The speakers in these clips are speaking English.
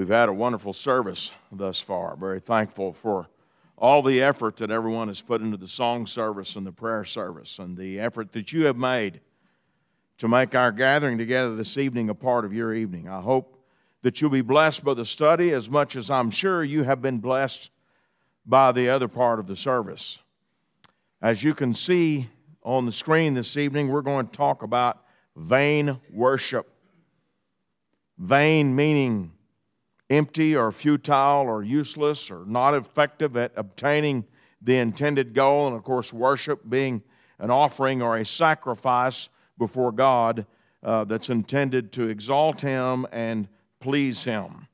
We've had a wonderful service thus far. Very thankful for all the effort that everyone has put into the song service and the prayer service and the effort that you have made to make our gathering together this evening a part of your evening. I hope that you'll be blessed by the study as much as I'm sure you have been blessed by the other part of the service. As you can see on the screen this evening, we're going to talk about vain worship. Vain meaning empty or futile or useless or not effective at obtaining the intended goal. And of course, worship being an offering or a sacrifice before God uh, that's intended to exalt Him and please Him.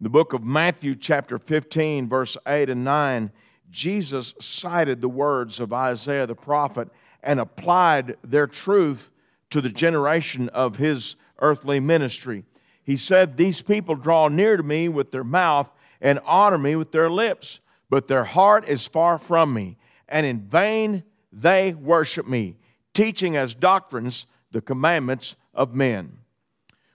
The book of Matthew, chapter 15, verse 8 and 9, Jesus cited the words of Isaiah the prophet and applied their truth to the generation of his earthly ministry. He said, These people draw near to me with their mouth and honor me with their lips, but their heart is far from me, and in vain they worship me, teaching as doctrines the commandments of men.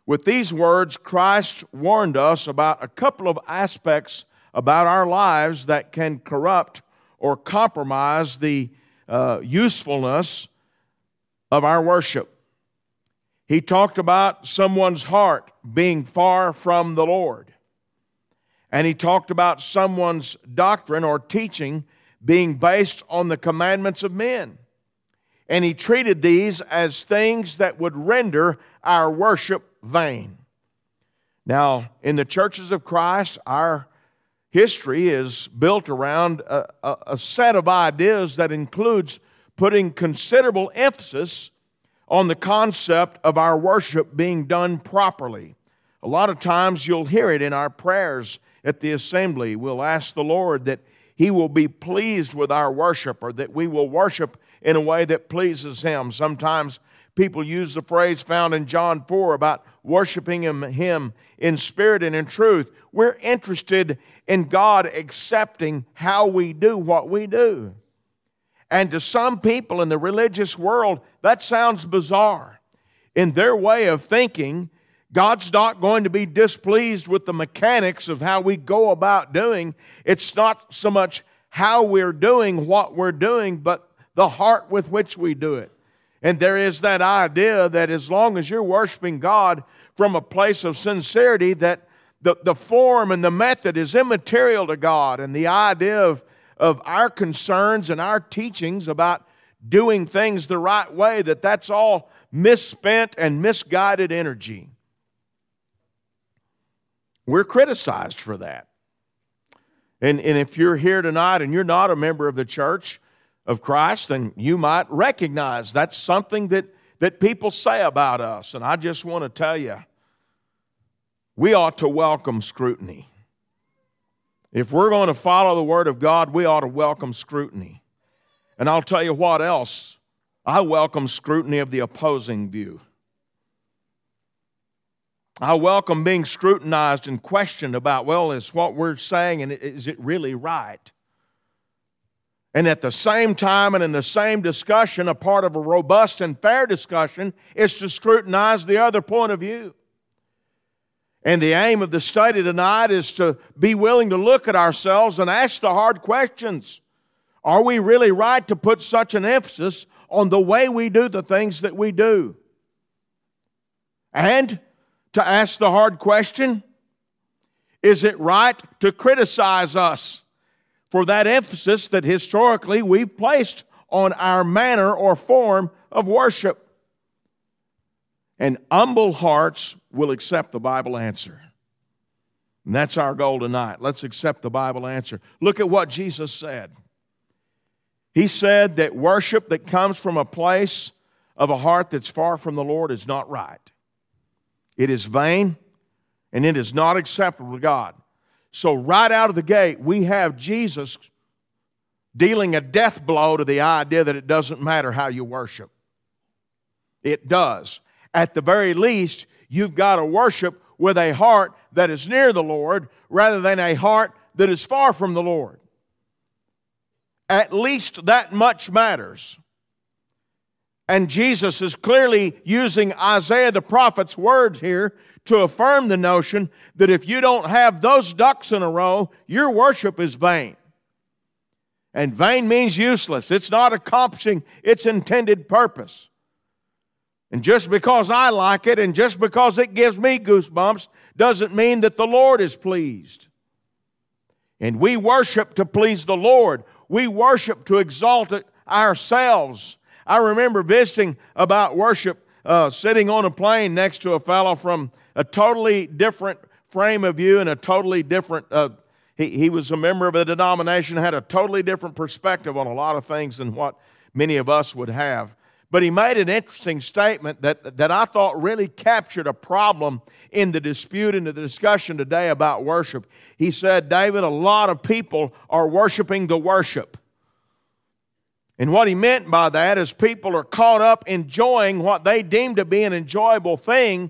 With these words, Christ warned us about a couple of aspects about our lives that can corrupt or compromise the uh, usefulness of our worship. He talked about someone's heart being far from the Lord. And he talked about someone's doctrine or teaching being based on the commandments of men. And he treated these as things that would render our worship vain. Now, in the churches of Christ, our history is built around a, a, a set of ideas that includes putting considerable emphasis on the concept of our worship being done properly. A lot of times you'll hear it in our prayers at the assembly. We'll ask the Lord that He will be pleased with our worship or that we will worship in a way that pleases Him. Sometimes people use the phrase found in John 4 about worshiping Him, in spirit and in truth. We're interested in God accepting how we do what we do. And to some people in the religious world, that sounds bizarre. In their way of thinking, God's not going to be displeased with the mechanics of how we go about doing. It's not so much how we're doing what we're doing, but the heart with which we do it. And there is that idea that as long as you're worshiping God from a place of sincerity, that the, the form and the method is immaterial to God. And the idea of of our concerns and our teachings about doing things the right way, that that's all misspent and misguided energy. We're criticized for that. And, and if you're here tonight and you're not a member of the church of Christ, then you might recognize that's something that, that people say about us. And I just want to tell you, we ought to welcome scrutiny. If we're going to follow the Word of God, we ought to welcome scrutiny. And I'll tell you what else I welcome scrutiny of the opposing view. I welcome being scrutinized and questioned about, well, is what we're saying and is it really right? And at the same time and in the same discussion, a part of a robust and fair discussion is to scrutinize the other point of view. And the aim of the study tonight is to be willing to look at ourselves and ask the hard questions. Are we really right to put such an emphasis on the way we do the things that we do? And to ask the hard question is it right to criticize us for that emphasis that historically we've placed on our manner or form of worship? And humble hearts will accept the Bible answer. And that's our goal tonight. Let's accept the Bible answer. Look at what Jesus said. He said that worship that comes from a place of a heart that's far from the Lord is not right. It is vain and it is not acceptable to God. So, right out of the gate, we have Jesus dealing a death blow to the idea that it doesn't matter how you worship. It does at the very least, you've got to worship with a heart that is near the Lord rather than a heart that is far from the Lord. At least that much matters. And Jesus is clearly using Isaiah the prophet's words here to affirm the notion that if you don't have those ducks in a row, your worship is vain. And vain means useless. It's not accomplishing its intended purpose. And just because I like it and just because it gives me goosebumps doesn't mean that the Lord is pleased. And we worship to please the Lord. We worship to exalt ourselves. I remember visiting about worship, uh, sitting on a plane next to a fellow from a totally different frame of view and a totally different. Uh, he, he was a member of a denomination, had a totally different perspective on a lot of things than what many of us would have. But he made an interesting statement that, that I thought really captured a problem in the dispute and the discussion today about worship. He said, David, a lot of people are worshiping the worship. And what he meant by that is people are caught up enjoying what they deem to be an enjoyable thing,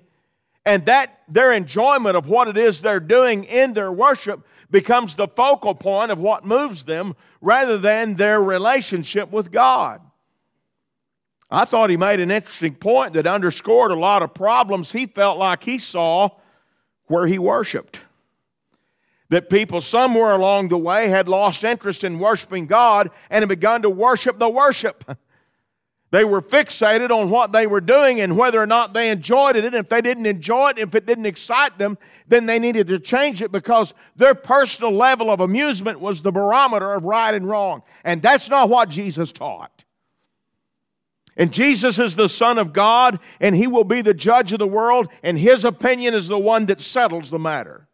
and that their enjoyment of what it is they're doing in their worship becomes the focal point of what moves them rather than their relationship with God. I thought he made an interesting point that underscored a lot of problems he felt like he saw where he worshiped. That people somewhere along the way had lost interest in worshiping God and had begun to worship the worship. They were fixated on what they were doing and whether or not they enjoyed it. And if they didn't enjoy it, if it didn't excite them, then they needed to change it because their personal level of amusement was the barometer of right and wrong. And that's not what Jesus taught. And Jesus is the Son of God, and He will be the judge of the world, and His opinion is the one that settles the matter.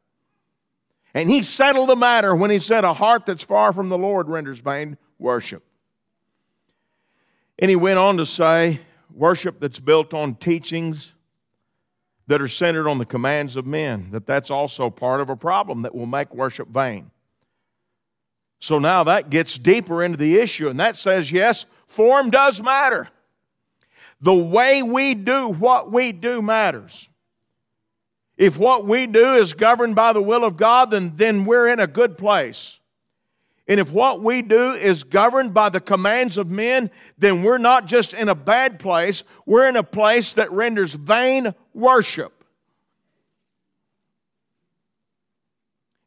And He settled the matter when He said, A heart that's far from the Lord renders vain worship. And He went on to say, Worship that's built on teachings that are centered on the commands of men, that that's also part of a problem that will make worship vain. So now that gets deeper into the issue, and that says, yes, form does matter. The way we do what we do matters. If what we do is governed by the will of God, then, then we're in a good place. And if what we do is governed by the commands of men, then we're not just in a bad place, we're in a place that renders vain worship.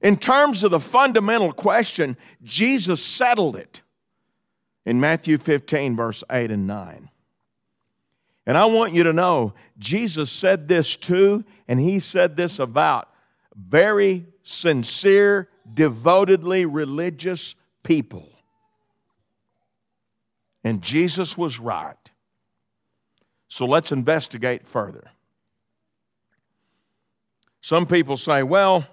In terms of the fundamental question, Jesus settled it in Matthew 15, verse 8 and 9. And I want you to know, Jesus said this too, and he said this about very sincere, devotedly religious people. And Jesus was right. So let's investigate further. Some people say, well,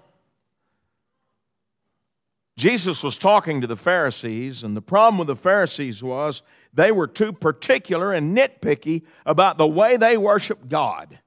Jesus was talking to the Pharisees, and the problem with the Pharisees was they were too particular and nitpicky about the way they worshiped God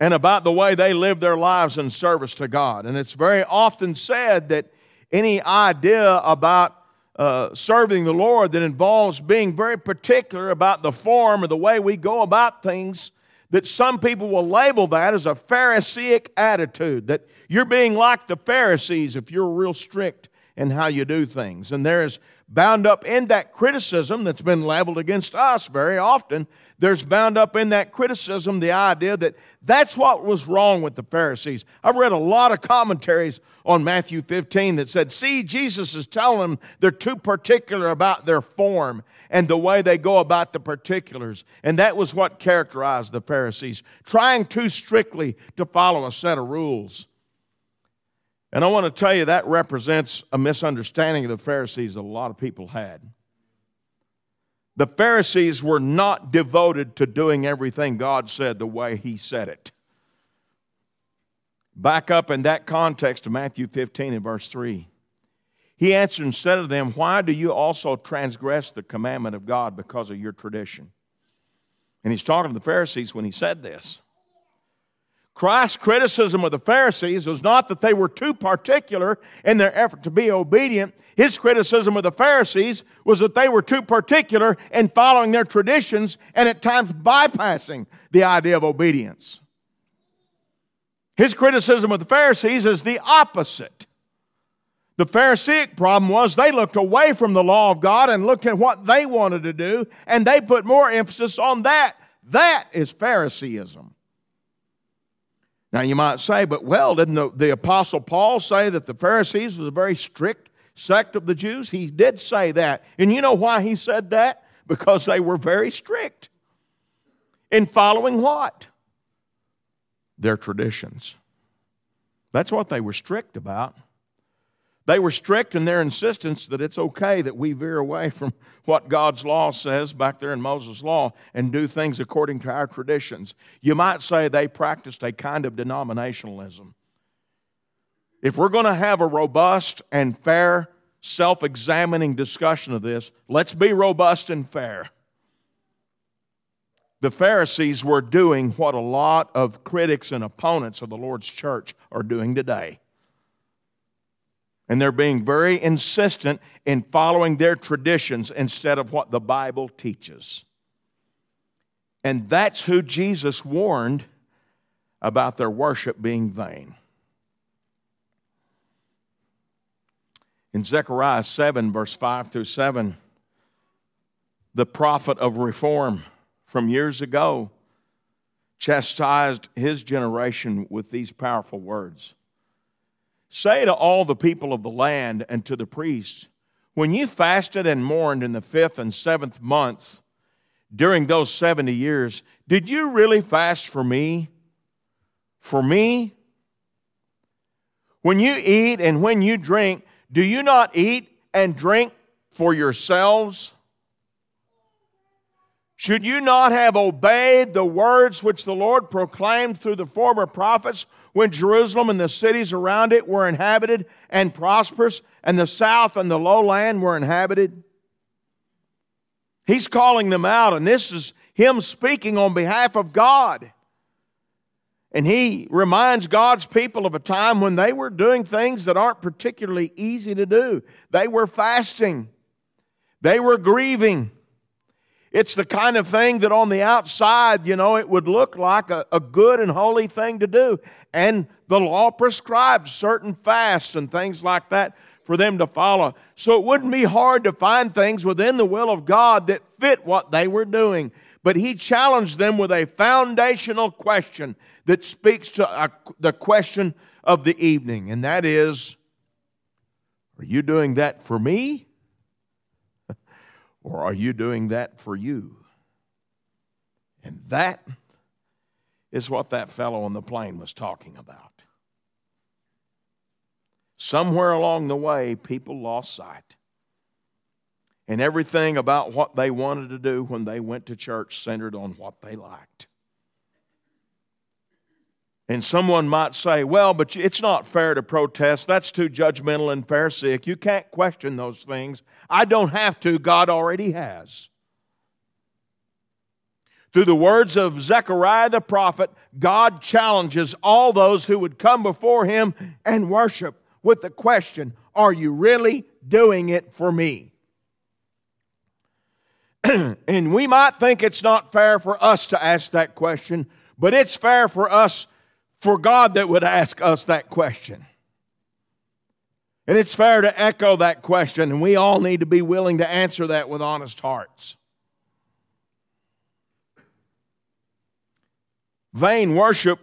and about the way they lived their lives in service to God. And it's very often said that any idea about uh, serving the Lord that involves being very particular about the form or the way we go about things, that some people will label that as a Pharisaic attitude, that you're being like the Pharisees if you're real strict in how you do things. And there is bound up in that criticism that's been leveled against us very often. There's bound up in that criticism the idea that that's what was wrong with the Pharisees. I've read a lot of commentaries on Matthew 15 that said, see, Jesus is telling them they're too particular about their form and the way they go about the particulars. And that was what characterized the Pharisees, trying too strictly to follow a set of rules. And I want to tell you that represents a misunderstanding of the Pharisees that a lot of people had. The Pharisees were not devoted to doing everything God said the way He said it. Back up in that context to Matthew 15 and verse 3. He answered and said to them, Why do you also transgress the commandment of God because of your tradition? And he's talking to the Pharisees when he said this. Christ's criticism of the Pharisees was not that they were too particular in their effort to be obedient. His criticism of the Pharisees was that they were too particular in following their traditions and at times bypassing the idea of obedience. His criticism of the Pharisees is the opposite The Pharisaic problem was they looked away from the law of God and looked at what they wanted to do, and they put more emphasis on that. That is Phariseeism. Now you might say, but well, didn't the, the Apostle Paul say that the Pharisees was a very strict sect of the Jews? He did say that. And you know why he said that? Because they were very strict in following what? Their traditions. That's what they were strict about. They were strict in their insistence that it's okay that we veer away from what God's law says back there in Moses' law and do things according to our traditions. You might say they practiced a kind of denominationalism. If we're going to have a robust and fair, self examining discussion of this, let's be robust and fair. The Pharisees were doing what a lot of critics and opponents of the Lord's church are doing today. And they're being very insistent in following their traditions instead of what the Bible teaches. And that's who Jesus warned about their worship being vain. In Zechariah 7, verse 5 through 7, the prophet of reform from years ago chastised his generation with these powerful words Say to all the people of the land and to the priests, when you fasted and mourned in the fifth and seventh months during those 70 years, did you really fast for me? For me? When you eat and when you drink, do you not eat and drink for yourselves? Should you not have obeyed the words which the Lord proclaimed through the former prophets when Jerusalem and the cities around it were inhabited and prosperous, and the south and the lowland were inhabited? He's calling them out, and this is him speaking on behalf of God. And he reminds God's people of a time when they were doing things that aren't particularly easy to do. They were fasting, they were grieving, it's the kind of thing that on the outside, you know, it would look like a, a good and holy thing to do. And the law prescribes certain fasts and things like that for them to follow. So it wouldn't be hard to find things within the will of God that fit what they were doing. But he challenged them with a foundational question that speaks to a, the question of the evening, and that is Are you doing that for me? Or are you doing that for you? And that is what that fellow on the plane was talking about. Somewhere along the way, people lost sight. And everything about what they wanted to do when they went to church centered on what they liked. And someone might say, well, but it's not fair to protest. That's too judgmental and pharisaic. You can't question those things. I don't have to, God already has. Through the words of Zechariah the prophet, God challenges all those who would come before him and worship with the question Are you really doing it for me? and we might think it's not fair for us to ask that question, but it's fair for us for God that would ask us that question. And it's fair to echo that question, and we all need to be willing to answer that with honest hearts. Vain worship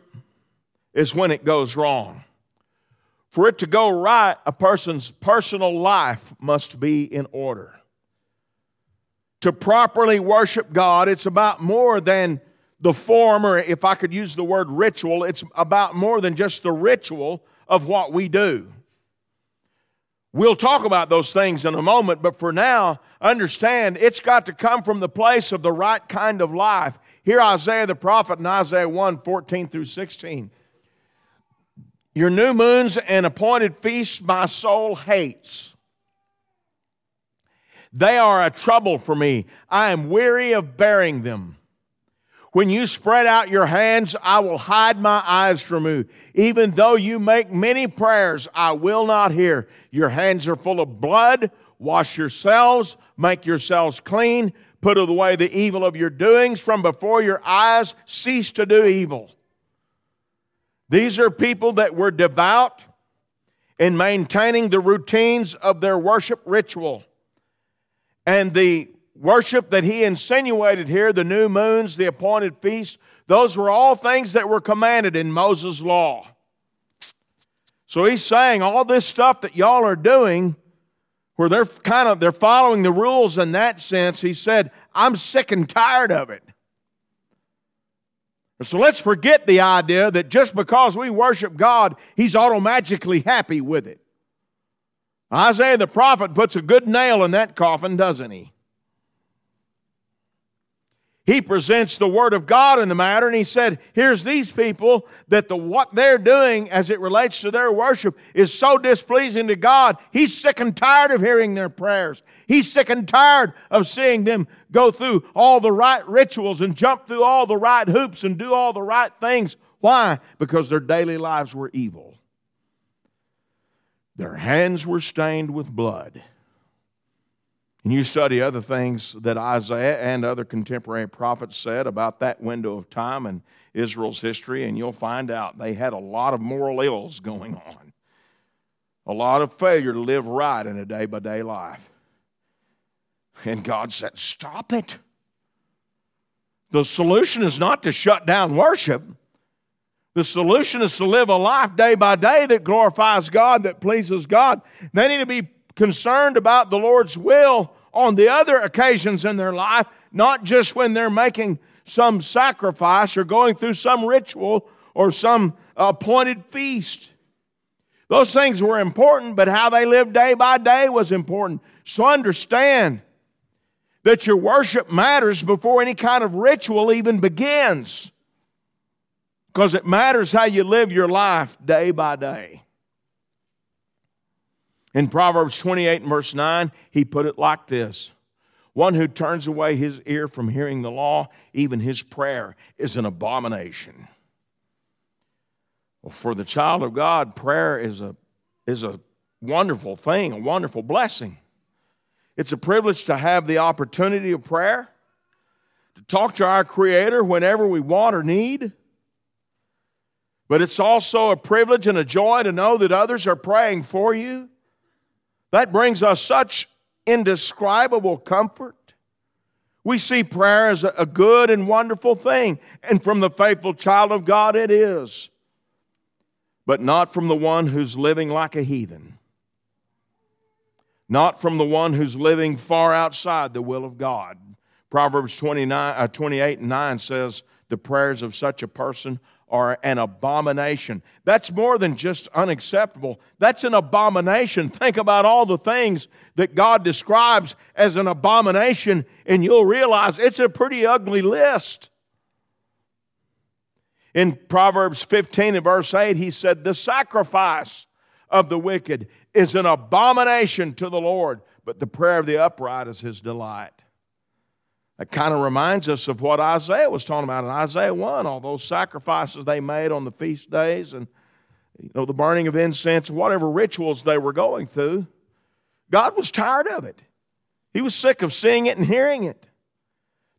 is when it goes wrong. For it to go right, a person's personal life must be in order. To properly worship God, it's about more than the form, or if I could use the word ritual, it's about more than just the ritual of what we do. We'll talk about those things in a moment, but for now, understand it's got to come from the place of the right kind of life. Here, Isaiah the prophet in Isaiah 1 14 through 16. Your new moons and appointed feasts my soul hates. They are a trouble for me. I am weary of bearing them. When you spread out your hands, I will hide my eyes from you. Even though you make many prayers, I will not hear. Your hands are full of blood. Wash yourselves, make yourselves clean, put away the evil of your doings from before your eyes, cease to do evil. These are people that were devout in maintaining the routines of their worship ritual. And the worship that he insinuated here, the new moons, the appointed feasts, those were all things that were commanded in Moses' law. So he's saying all this stuff that y'all are doing, where they're kind of they're following the rules in that sense, he said, I'm sick and tired of it. So let's forget the idea that just because we worship God, He's automatically happy with it. Isaiah the prophet puts a good nail in that coffin, doesn't he? He presents the word of God in the matter, and he said, Here's these people that the what they're doing as it relates to their worship is so displeasing to God. He's sick and tired of hearing their prayers. He's sick and tired of seeing them go through all the right rituals and jump through all the right hoops and do all the right things. Why? Because their daily lives were evil. Their hands were stained with blood. And you study other things that Isaiah and other contemporary prophets said about that window of time in Israel's history, and you'll find out they had a lot of moral ills going on, a lot of failure to live right in a day by day life. And God said, Stop it. The solution is not to shut down worship. The solution is to live a life day by day that glorifies God, that pleases God. They need to be concerned about the Lord's will on the other occasions in their life, not just when they're making some sacrifice or going through some ritual or some appointed feast. Those things were important, but how they lived day by day was important. So understand that your worship matters before any kind of ritual even begins. Because it matters how you live your life day by day. In Proverbs 28 and verse 9, he put it like this One who turns away his ear from hearing the law, even his prayer is an abomination. Well, for the child of God, prayer is a, is a wonderful thing, a wonderful blessing. It's a privilege to have the opportunity of prayer, to talk to our Creator whenever we want or need. But it's also a privilege and a joy to know that others are praying for you that brings us such indescribable comfort. We see prayer as a good and wonderful thing, and from the faithful child of God it is, but not from the one who's living like a heathen, not from the one who's living far outside the will of God. Proverbs 29, uh, 28 and 9 says, The prayers of such a person are an abomination. That's more than just unacceptable. That's an abomination. Think about all the things that God describes as an abomination, and you'll realize it's a pretty ugly list. In Proverbs 15 and verse 8, he said, The sacrifice of the wicked is an abomination to the Lord, but the prayer of the upright is his delight. That kind of reminds us of what Isaiah was talking about in Isaiah 1, all those sacrifices they made on the feast days and you know the burning of incense, whatever rituals they were going through. God was tired of it. He was sick of seeing it and hearing it.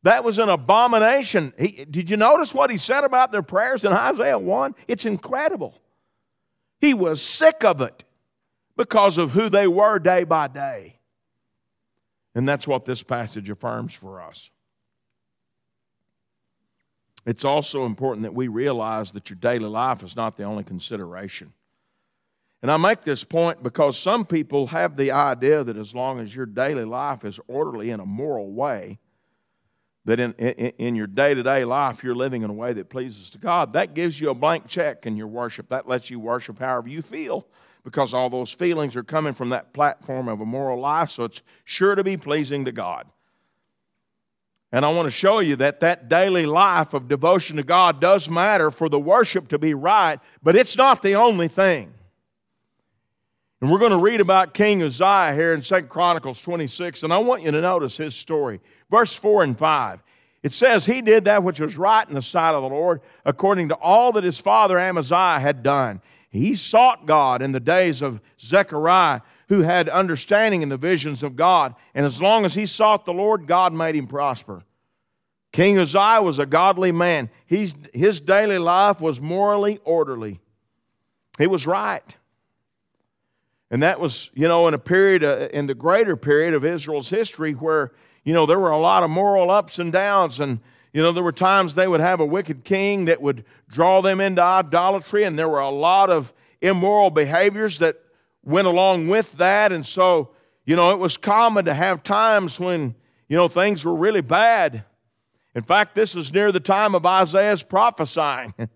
That was an abomination. He, did you notice what he said about their prayers in Isaiah 1? It's incredible. He was sick of it because of who they were day by day. And that's what this passage affirms for us. It's also important that we realize that your daily life is not the only consideration. And I make this point because some people have the idea that as long as your daily life is orderly in a moral way, that in, in, in your day to day life you're living in a way that pleases to God, that gives you a blank check in your worship. That lets you worship however you feel because all those feelings are coming from that platform of a moral life, so it's sure to be pleasing to God. And I want to show you that that daily life of devotion to God does matter for the worship to be right, but it's not the only thing. And we're going to read about King Uzziah here in 2 Chronicles 26, and I want you to notice his story. Verse 4 and 5. It says, He did that which was right in the sight of the Lord, according to all that his father Amaziah had done. He sought God in the days of Zechariah, who had understanding in the visions of God. And as long as he sought the Lord, God made him prosper. King Uzziah was a godly man. He's, his daily life was morally orderly. He was right. And that was, you know, in a period, uh, in the greater period of Israel's history where, you know, there were a lot of moral ups and downs. And, you know, there were times they would have a wicked king that would draw them into idolatry. And there were a lot of immoral behaviors that went along with that. And so, you know, it was common to have times when, you know, things were really bad. In fact, this is near the time of Isaiah's prophesying.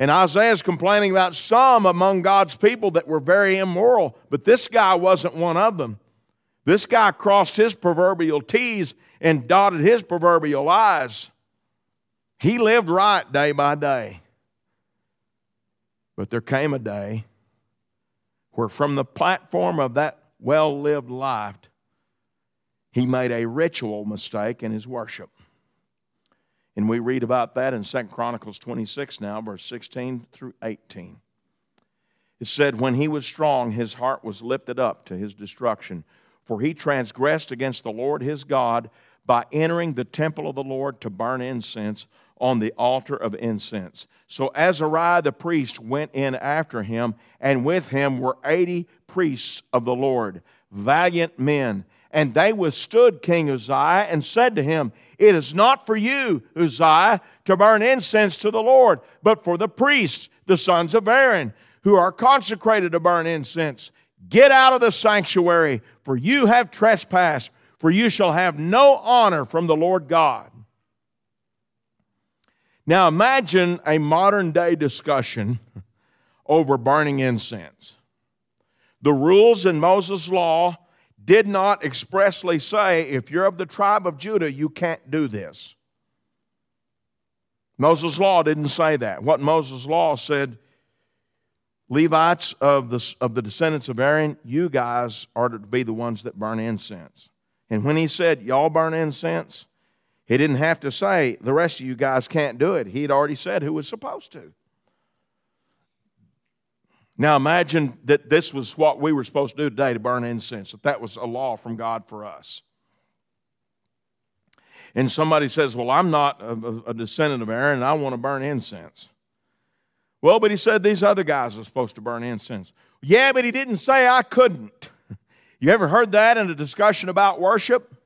And Isaiah's complaining about some among God's people that were very immoral, but this guy wasn't one of them. This guy crossed his proverbial T's and dotted his proverbial I's. He lived right day by day. But there came a day where, from the platform of that well lived life, he made a ritual mistake in his worship. And we read about that in 2 Chronicles 26 now, verse 16 through 18. It said, When he was strong, his heart was lifted up to his destruction, for he transgressed against the Lord his God by entering the temple of the Lord to burn incense on the altar of incense. So Azariah the priest went in after him, and with him were 80 priests of the Lord, valiant men and they withstood King Uzziah and said to him, It is not for you, Uzziah, to burn incense to the Lord, but for the priests, the sons of Aaron, who are consecrated to burn incense. Get out of the sanctuary, for you have trespassed, for you shall have no honor from the Lord God. Now imagine a modern day discussion over burning incense. The rules in Moses' law did not expressly say, if you're of the tribe of Judah, you can't do this. Moses' law didn't say that. What Moses' law said, Levites of the, of the descendants of Aaron, you guys are to be the ones that burn incense. And when he said, y'all burn incense, he didn't have to say, the rest of you guys can't do it. He'd already said who was supposed to. Now imagine that this was what we were supposed to do today to burn incense, that that was a law from God for us. And somebody says, Well, I'm not a, a descendant of Aaron and I want to burn incense. Well, but he said these other guys are supposed to burn incense. Yeah, but he didn't say I couldn't. You ever heard that in a discussion about worship?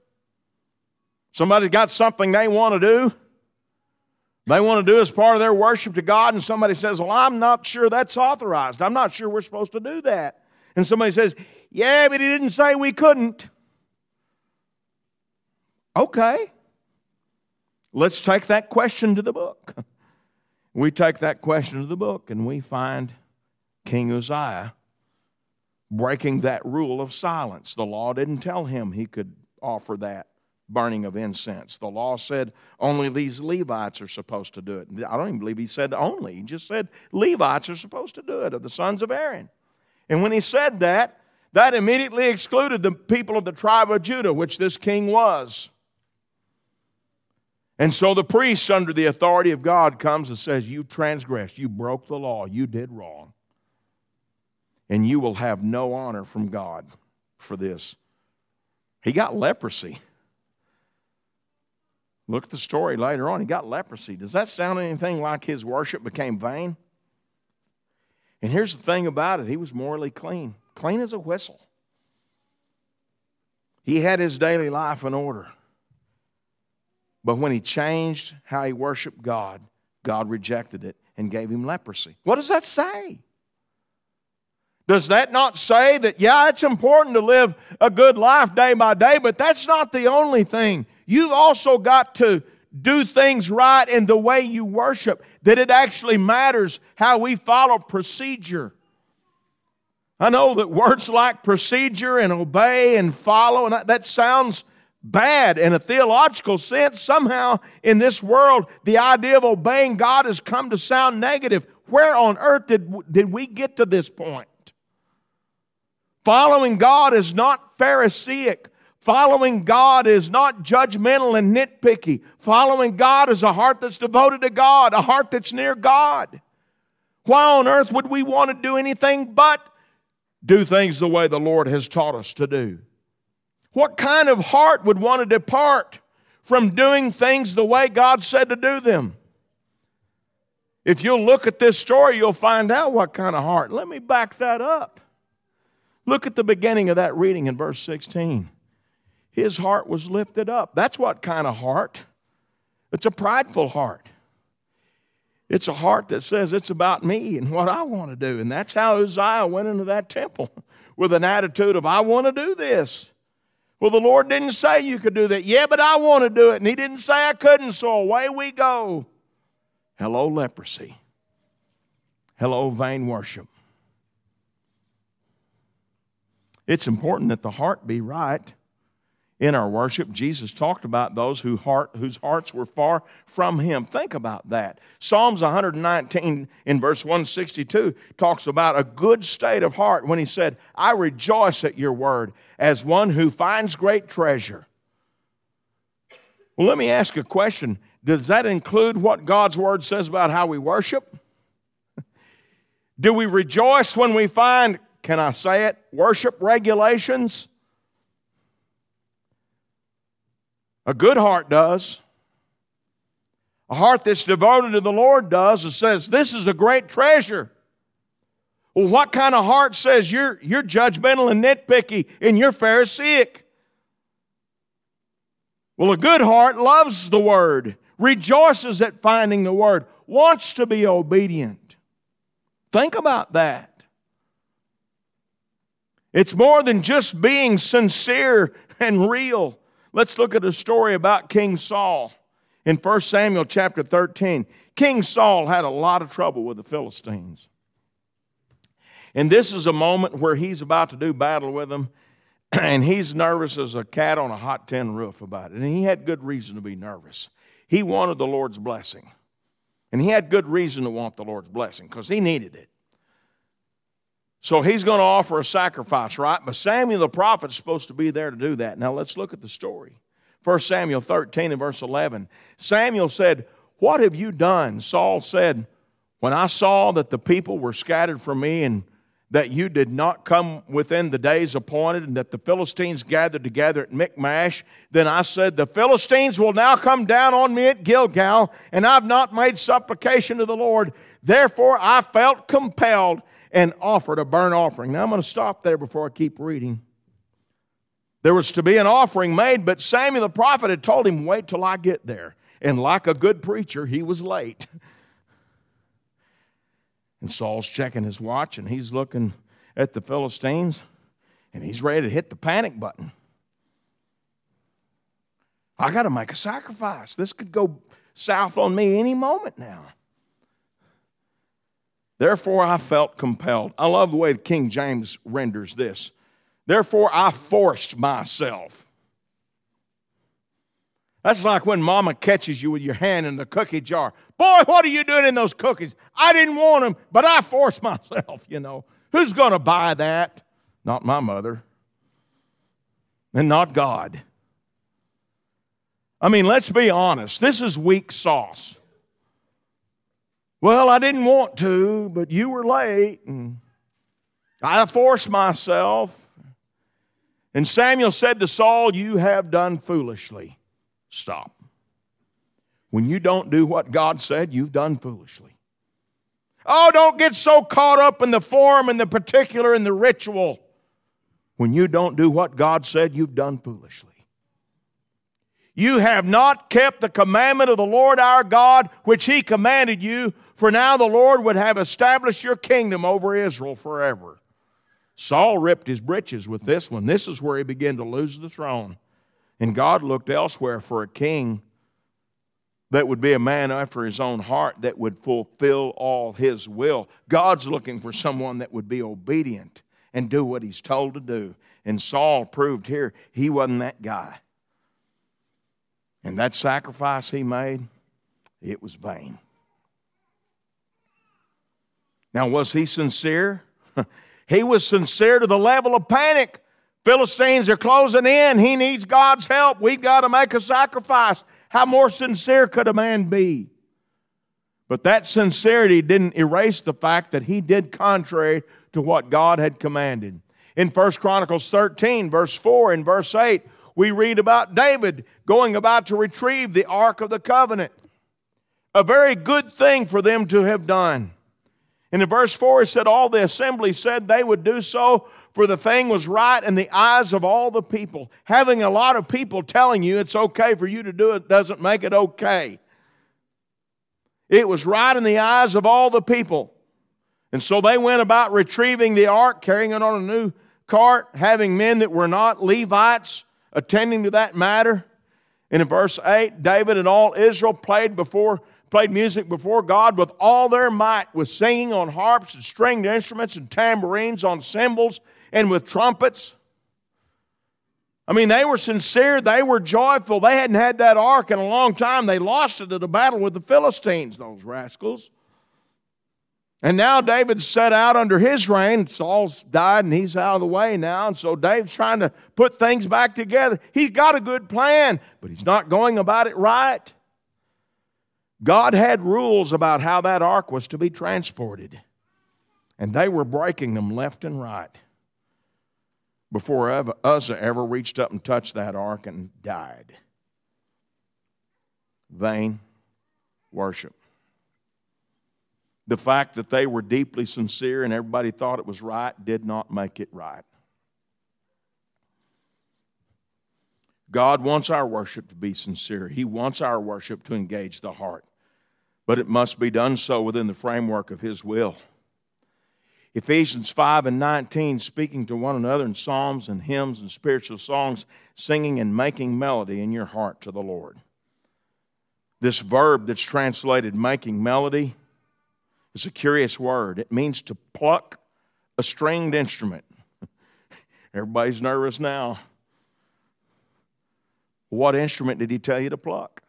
Somebody's got something they want to do, they want to do as part of their worship to God, and somebody says, Well, I'm not sure that's authorized. I'm not sure we're supposed to do that. And somebody says, Yeah, but he didn't say we couldn't. Okay. Let's take that question to the book. We take that question to the book and we find King Uzziah breaking that rule of silence. The law didn't tell him he could offer that burning of incense. The law said only these Levites are supposed to do it. I don't even believe he said only. He just said Levites are supposed to do it, of the sons of Aaron. And when he said that, that immediately excluded the people of the tribe of Judah, which this king was. And so the priest, under the authority of God, comes and says, You transgressed, you broke the law, you did wrong. And you will have no honor from God for this. He got leprosy. Look at the story later on. He got leprosy. Does that sound anything like his worship became vain? And here's the thing about it he was morally clean, clean as a whistle. He had his daily life in order. But when he changed how he worshiped God, God rejected it and gave him leprosy. What does that say? Does that not say that, yeah, it's important to live a good life day by day, but that's not the only thing. You've also got to do things right in the way you worship, that it actually matters how we follow procedure. I know that words like procedure and obey and follow, and that sounds bad in a theological sense. Somehow in this world, the idea of obeying God has come to sound negative. Where on earth did, did we get to this point? Following God is not Pharisaic. Following God is not judgmental and nitpicky. Following God is a heart that's devoted to God, a heart that's near God. Why on earth would we want to do anything but do things the way the Lord has taught us to do? What kind of heart would want to depart from doing things the way God said to do them? If you'll look at this story, you'll find out what kind of heart. Let me back that up. Look at the beginning of that reading in verse 16. His heart was lifted up. That's what kind of heart? It's a prideful heart. It's a heart that says it's about me and what I want to do. And that's how Uzziah went into that temple with an attitude of, I want to do this. Well, the Lord didn't say you could do that. Yeah, but I want to do it. And He didn't say I couldn't, so away we go. Hello, leprosy. Hello, vain worship. It's important that the heart be right in our worship. Jesus talked about those who heart, whose hearts were far from Him. Think about that. Psalms 119 in verse 162 talks about a good state of heart when He said, I rejoice at your word as one who finds great treasure. Well, let me ask a question. Does that include what God's word says about how we worship? Do we rejoice when we find, can I say it, worship regulations? A good heart does. A heart that's devoted to the Lord does and says, This is a great treasure. Well, what kind of heart says you're, you're judgmental and nitpicky and you're Pharisaic? Well, a good heart loves the Word, rejoices at finding the Word, wants to be obedient. Think about that. It's more than just being sincere and real. Let's look at a story about King Saul in 1 Samuel chapter 13. King Saul had a lot of trouble with the Philistines. And this is a moment where he's about to do battle with them, and he's nervous as a cat on a hot tin roof about it. And he had good reason to be nervous. He wanted the Lord's blessing. And he had good reason to want the Lord's blessing because he needed it. So he's going to offer a sacrifice, right? But Samuel the prophet is supposed to be there to do that. Now let's look at the story. 1 Samuel 13 and verse 11. Samuel said, What have you done? Saul said, When I saw that the people were scattered from me and that you did not come within the days appointed and that the Philistines gathered together at Michmash, then I said, The Philistines will now come down on me at Gilgal, and I've not made supplication to the Lord. Therefore I felt compelled and offered a burnt offering. Now I'm going to stop there before I keep reading. There was to be an offering made, but Samuel the prophet had told him, Wait till I get there. And like a good preacher, he was late. And Saul's checking his watch and he's looking at the Philistines and he's ready to hit the panic button. I got to make a sacrifice. This could go south on me any moment now. Therefore, I felt compelled. I love the way the King James renders this. Therefore, I forced myself. That's like when mama catches you with your hand in the cookie jar. Boy, what are you doing in those cookies? I didn't want them, but I forced myself, you know. Who's going to buy that? Not my mother. And not God. I mean, let's be honest. This is weak sauce. Well, I didn't want to, but you were late, and I forced myself. And Samuel said to Saul, You have done foolishly. Stop. When you don't do what God said, you've done foolishly. Oh, don't get so caught up in the form and the particular and the ritual. When you don't do what God said, you've done foolishly. You have not kept the commandment of the Lord our God, which he commanded you, for now the Lord would have established your kingdom over Israel forever. Saul ripped his breeches with this one. This is where he began to lose the throne. And God looked elsewhere for a king that would be a man after his own heart that would fulfill all his will. God's looking for someone that would be obedient and do what he's told to do. And Saul proved here he wasn't that guy. And that sacrifice he made, it was vain. Now, was he sincere? he was sincere to the level of panic. Philistines are closing in. He needs God's help. We've got to make a sacrifice. How more sincere could a man be? But that sincerity didn't erase the fact that he did contrary to what God had commanded. In 1 Chronicles 13, verse 4 and verse 8, we read about David going about to retrieve the Ark of the Covenant. A very good thing for them to have done. And in verse 4, it said, All the assembly said they would do so, for the thing was right in the eyes of all the people. Having a lot of people telling you it's okay for you to do it doesn't make it okay. It was right in the eyes of all the people. And so they went about retrieving the ark, carrying it on a new cart, having men that were not Levites attending to that matter. And in verse 8, David and all Israel played before played music before God with all their might, with singing on harps and stringed instruments and tambourines on cymbals and with trumpets. I mean, they were sincere, they were joyful. They hadn't had that ark in a long time. They lost it at a battle with the Philistines, those rascals. And now David's set out under his reign. Saul's died and he's out of the way now. And so David's trying to put things back together. He's got a good plan, but he's not going about it right. God had rules about how that ark was to be transported, and they were breaking them left and right before Uzzah ever reached up and touched that ark and died. Vain worship. The fact that they were deeply sincere and everybody thought it was right did not make it right. God wants our worship to be sincere. He wants our worship to engage the heart, but it must be done so within the framework of His will. Ephesians 5 and 19, speaking to one another in psalms and hymns and spiritual songs, singing and making melody in your heart to the Lord. This verb that's translated making melody is a curious word. It means to pluck a stringed instrument. Everybody's nervous now. What instrument did he tell you to pluck?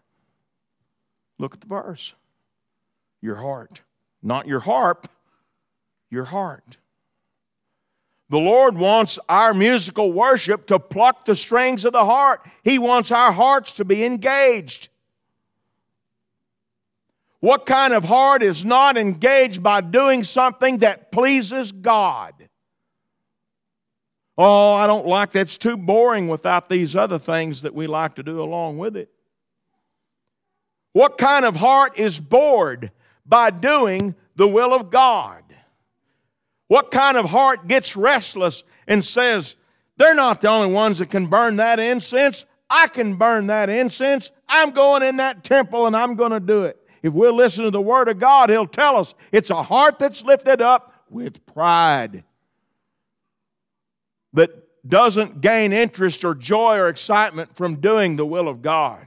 Look at the verse. Your heart. Not your harp, your heart. The Lord wants our musical worship to pluck the strings of the heart. He wants our hearts to be engaged. What kind of heart is not engaged by doing something that pleases God? Oh, I don't like that's too boring without these other things that we like to do along with it. What kind of heart is bored by doing the will of God? What kind of heart gets restless and says, they're not the only ones that can burn that incense. I can burn that incense. I'm going in that temple and I'm going to do it. If we'll listen to the Word of God, He'll tell us it's a heart that's lifted up with pride that doesn't gain interest or joy or excitement from doing the will of God.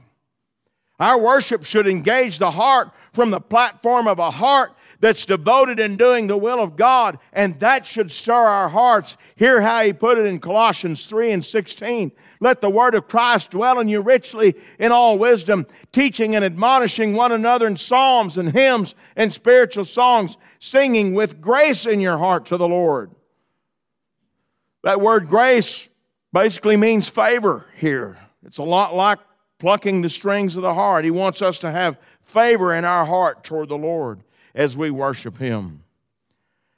Our worship should engage the heart from the platform of a heart that's devoted in doing the will of God, and that should stir our hearts. Hear how he put it in Colossians 3 and 16. Let the word of Christ dwell in you richly in all wisdom, teaching and admonishing one another in psalms and hymns and spiritual songs, singing with grace in your heart to the Lord. That word grace basically means favor here. It's a lot like plucking the strings of the heart. He wants us to have favor in our heart toward the Lord as we worship Him.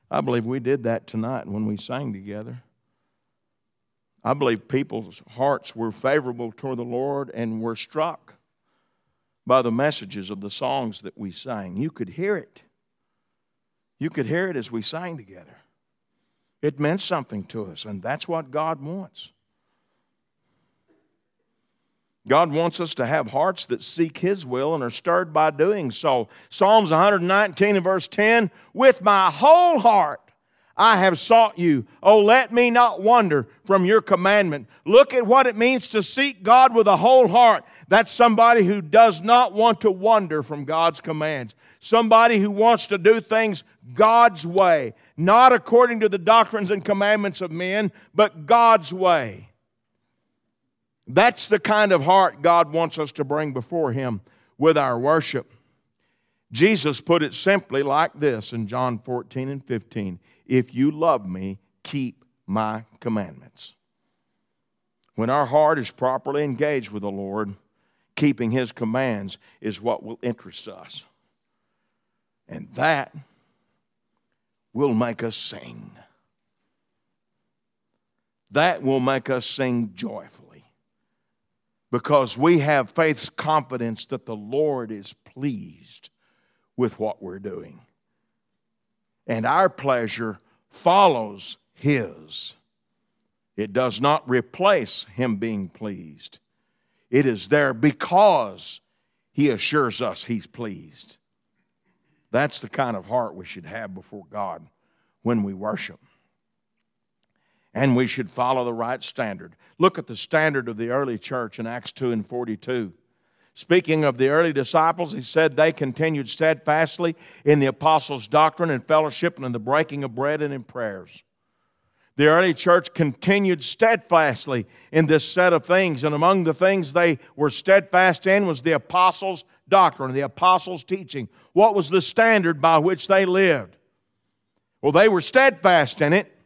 I believe we did that tonight when we sang together. I believe people's hearts were favorable toward the Lord and were struck by the messages of the songs that we sang. You could hear it. You could hear it as we sang together. It meant something to us, and that's what God wants. God wants us to have hearts that seek His will and are stirred by doing so. Psalms 119 and verse 10 With my whole heart I have sought you. Oh, let me not wander from your commandment. Look at what it means to seek God with a whole heart. That's somebody who does not want to wander from God's commands. Somebody who wants to do things God's way, not according to the doctrines and commandments of men, but God's way. That's the kind of heart God wants us to bring before Him with our worship. Jesus put it simply like this in John 14 and 15 If you love me, keep my commandments. When our heart is properly engaged with the Lord, keeping His commands is what will interest us. And that will make us sing. That will make us sing joyfully because we have faith's confidence that the Lord is pleased with what we're doing. and our pleasure follows His. It does not replace Him being pleased. It is there because He assures us He's pleased. That's the kind of heart we should have before God when we worship. And we should follow the right standard. Look at the standard of the early church in Acts 2 and 42. Speaking of the early disciples, he said they continued steadfastly in the apostles' doctrine and fellowship and in the breaking of bread and in prayers. The early church continued steadfastly in this set of things, and among the things they were steadfast in was the apostles' doctrine, the apostles' teaching. What was the standard by which they lived? Well, they were steadfast in it.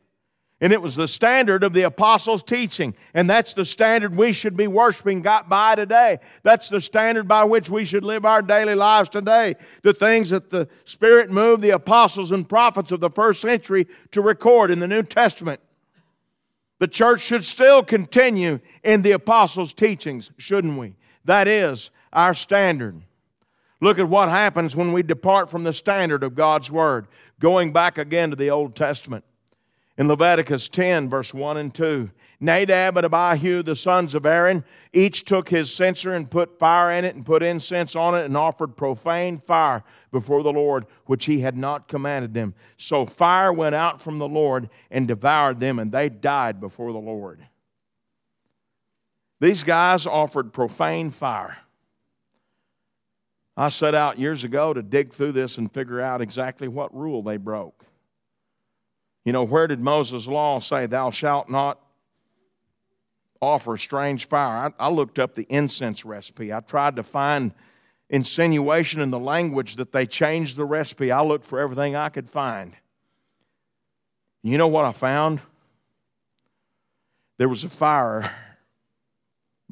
And it was the standard of the apostles' teaching. And that's the standard we should be worshiping God by today. That's the standard by which we should live our daily lives today. The things that the Spirit moved the apostles and prophets of the first century to record in the New Testament. The church should still continue in the apostles' teachings, shouldn't we? That is our standard. Look at what happens when we depart from the standard of God's Word, going back again to the Old Testament. In Leviticus 10, verse 1 and 2, Nadab and Abihu, the sons of Aaron, each took his censer and put fire in it and put incense on it and offered profane fire before the Lord, which he had not commanded them. So fire went out from the Lord and devoured them, and they died before the Lord. These guys offered profane fire. I set out years ago to dig through this and figure out exactly what rule they broke. You know, where did Moses' law say, Thou shalt not offer a strange fire? I, I, looked up the incense recipe. I tried to find insinuation in the language that they changed the recipe. I looked for everything I could find. You know what I found? There was a fire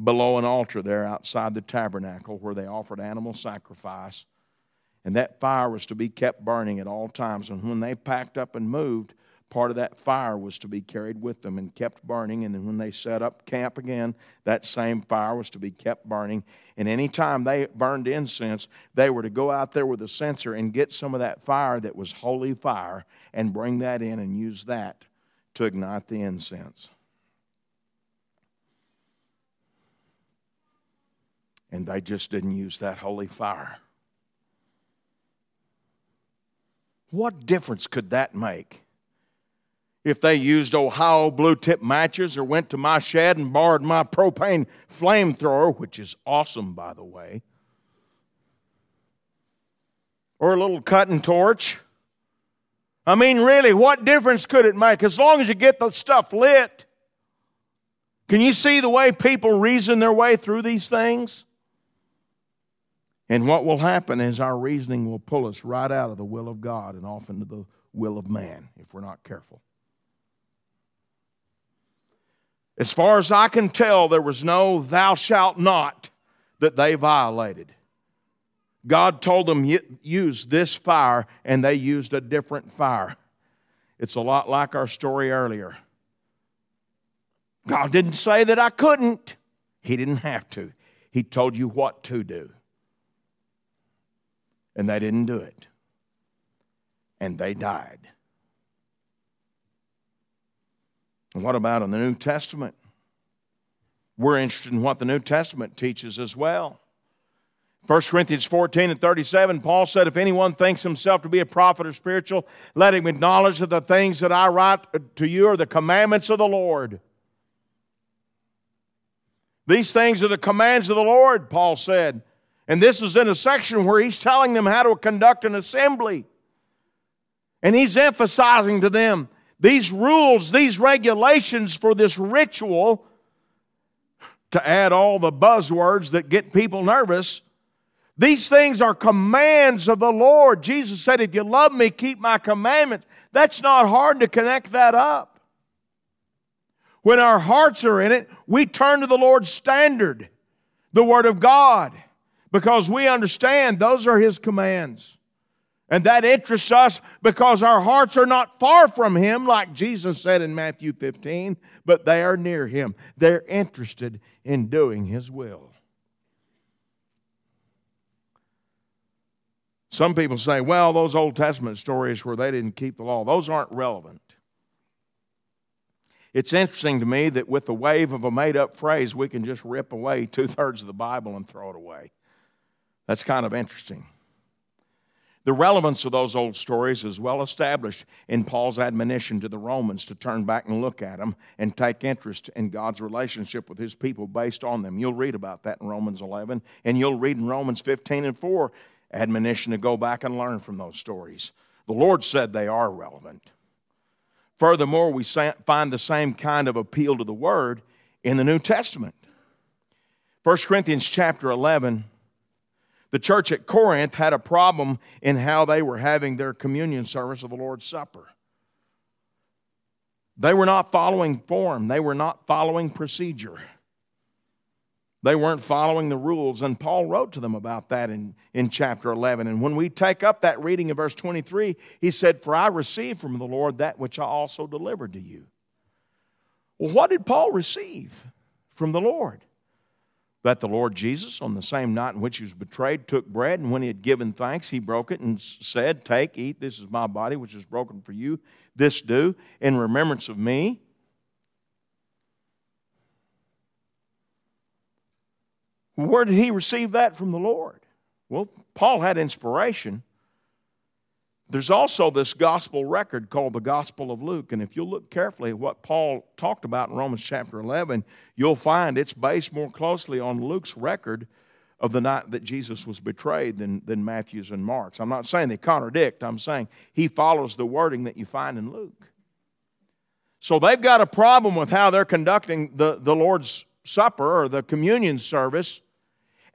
below an altar there outside the tabernacle where they offered animal sacrifice. And that fire was to be kept burning at all times. And when they packed up and moved, part of that fire was to be carried with them and kept burning. And then when they set up camp again, that same fire was to be kept burning. And any time they burned incense, they were to go out there with a censer and get some of that fire that was holy fire and bring that in and use that to ignite the incense. And they just didn't use that holy fire. What difference could that make? If they used Ohio blue tip matches or went to my shed and borrowed my propane flamethrower, which is awesome, by the way, or a little cutting torch. I mean, really, what difference could it make as long as you get the stuff lit? Can you see the way people reason their way through these things? And what will happen is our reasoning will pull us right out of the will of God and off into the will of man if we're not careful. As far as I can tell, there was no thou shalt not that they violated. God told them, use this fire, and they used a different fire. It's a lot like our story earlier. God didn't say that I couldn't, He didn't have to. He told you what to do. And they didn't do it. And they died. And what about in the New Testament? We're interested in what the New Testament teaches as well. 1 Corinthians 14 and 37, Paul said, If anyone thinks himself to be a prophet or spiritual, let him acknowledge that the things that I write to you are the commandments of the Lord. These things are the commands of the Lord, Paul said. And this is in a section where he's telling them how to conduct an assembly. And he's emphasizing to them these rules, these regulations for this ritual, to add all the buzzwords that get people nervous. These things are commands of the Lord. Jesus said, If you love me, keep my commandments. That's not hard to connect that up. When our hearts are in it, we turn to the Lord's standard, the Word of God, because we understand those are His commands. And that interests us because our hearts are not far from Him, like Jesus said in Matthew 15, but they are near Him. They're interested in doing His will. Some people say, well, those Old Testament stories where they didn't keep the law, those aren't relevant. It's interesting to me that with the wave of a made up phrase, we can just rip away two thirds of the Bible and throw it away. That's kind of interesting. The relevance of those old stories is well established in Paul's admonition to the Romans to turn back and look at them and take interest in God's relationship with his people based on them. You'll read about that in Romans 11, and you'll read in Romans 15 and 4 admonition to go back and learn from those stories. The Lord said they are relevant. Furthermore, we find the same kind of appeal to the Word in the New Testament. 1 Corinthians chapter 11 the church at Corinth had a problem in how they were having their communion service of the Lord's Supper. They were not following form, they were not following procedure. They weren't following the rules, and Paul wrote to them about that in, in chapter 11. And when we take up that reading of verse 23, he said, For I received from the Lord that which I also delivered to you. Well, what did Paul receive from the Lord? That the Lord Jesus, on the same night in which he was betrayed, took bread, and when he had given thanks, he broke it and said, Take, eat, this is my body, which is broken for you. This do in remembrance of me. Where did he receive that from the Lord? Well, Paul had inspiration there's also this gospel record called the Gospel of Luke. And if you look carefully at what Paul talked about in Romans chapter 11, you'll find it's based more closely on Luke's record of the night that Jesus was betrayed than, than Matthew's and Mark's. I'm not saying they contradict, I'm saying he follows the wording that you find in Luke. So they've got a problem with how they're conducting the, the Lord's Supper or the communion service.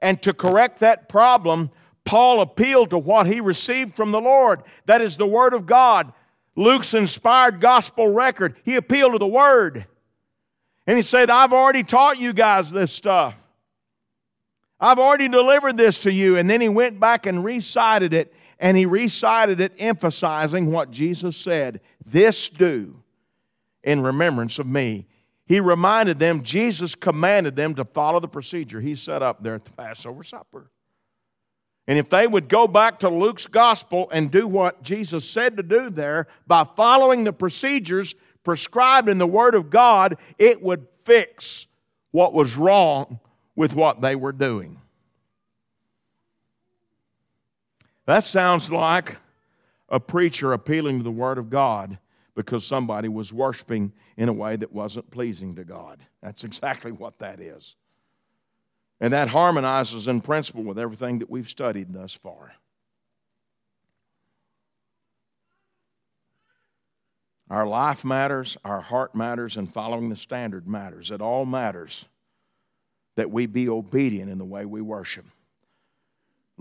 And to correct that problem, Paul appealed to what he received from the Lord. That is the Word of God. Luke's inspired gospel record. He appealed to the Word. And he said, I've already taught you guys this stuff. I've already delivered this to you. And then he went back and recited it, and he recited it, emphasizing what Jesus said This do in remembrance of me. He reminded them, Jesus commanded them to follow the procedure he set up there at the Passover supper. And if they would go back to Luke's gospel and do what Jesus said to do there by following the procedures prescribed in the Word of God, it would fix what was wrong with what they were doing. That sounds like a preacher appealing to the Word of God because somebody was worshiping in a way that wasn't pleasing to God. That's exactly what that is. And that harmonizes in principle with everything that we've studied thus far. Our life matters, our heart matters, and following the standard matters. It all matters that we be obedient in the way we worship.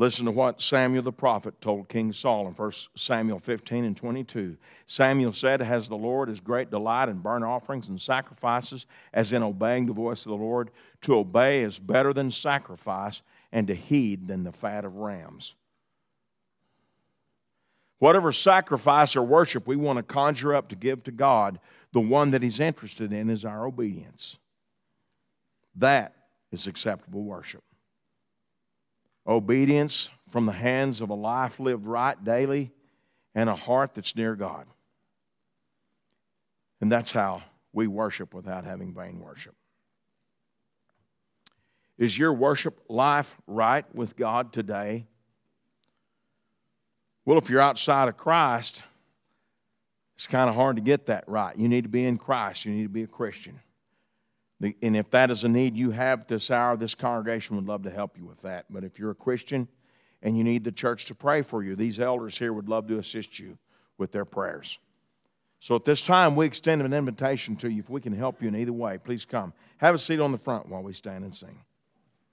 Listen to what Samuel the prophet told King Saul in 1 Samuel 15 and 22. Samuel said, Has the Lord his great delight in burnt offerings and sacrifices, as in obeying the voice of the Lord? To obey is better than sacrifice, and to heed than the fat of rams. Whatever sacrifice or worship we want to conjure up to give to God, the one that He's interested in is our obedience. That is acceptable worship obedience from the hands of a life lived right daily and a heart that's near God. And that's how we worship without having vain worship. Is your worship life right with God today? Well, if you're outside of Christ, it's kind of hard to get that right. You need to be in Christ, you need to be a Christian. And if that is a need you have this hour, this congregation would love to help you with that. But if you're a Christian and you need the church to pray for you, these elders here would love to assist you with their prayers. So at this time, we extend an invitation to you. If we can help you in either way, please come. Have a seat on the front while we stand and sing.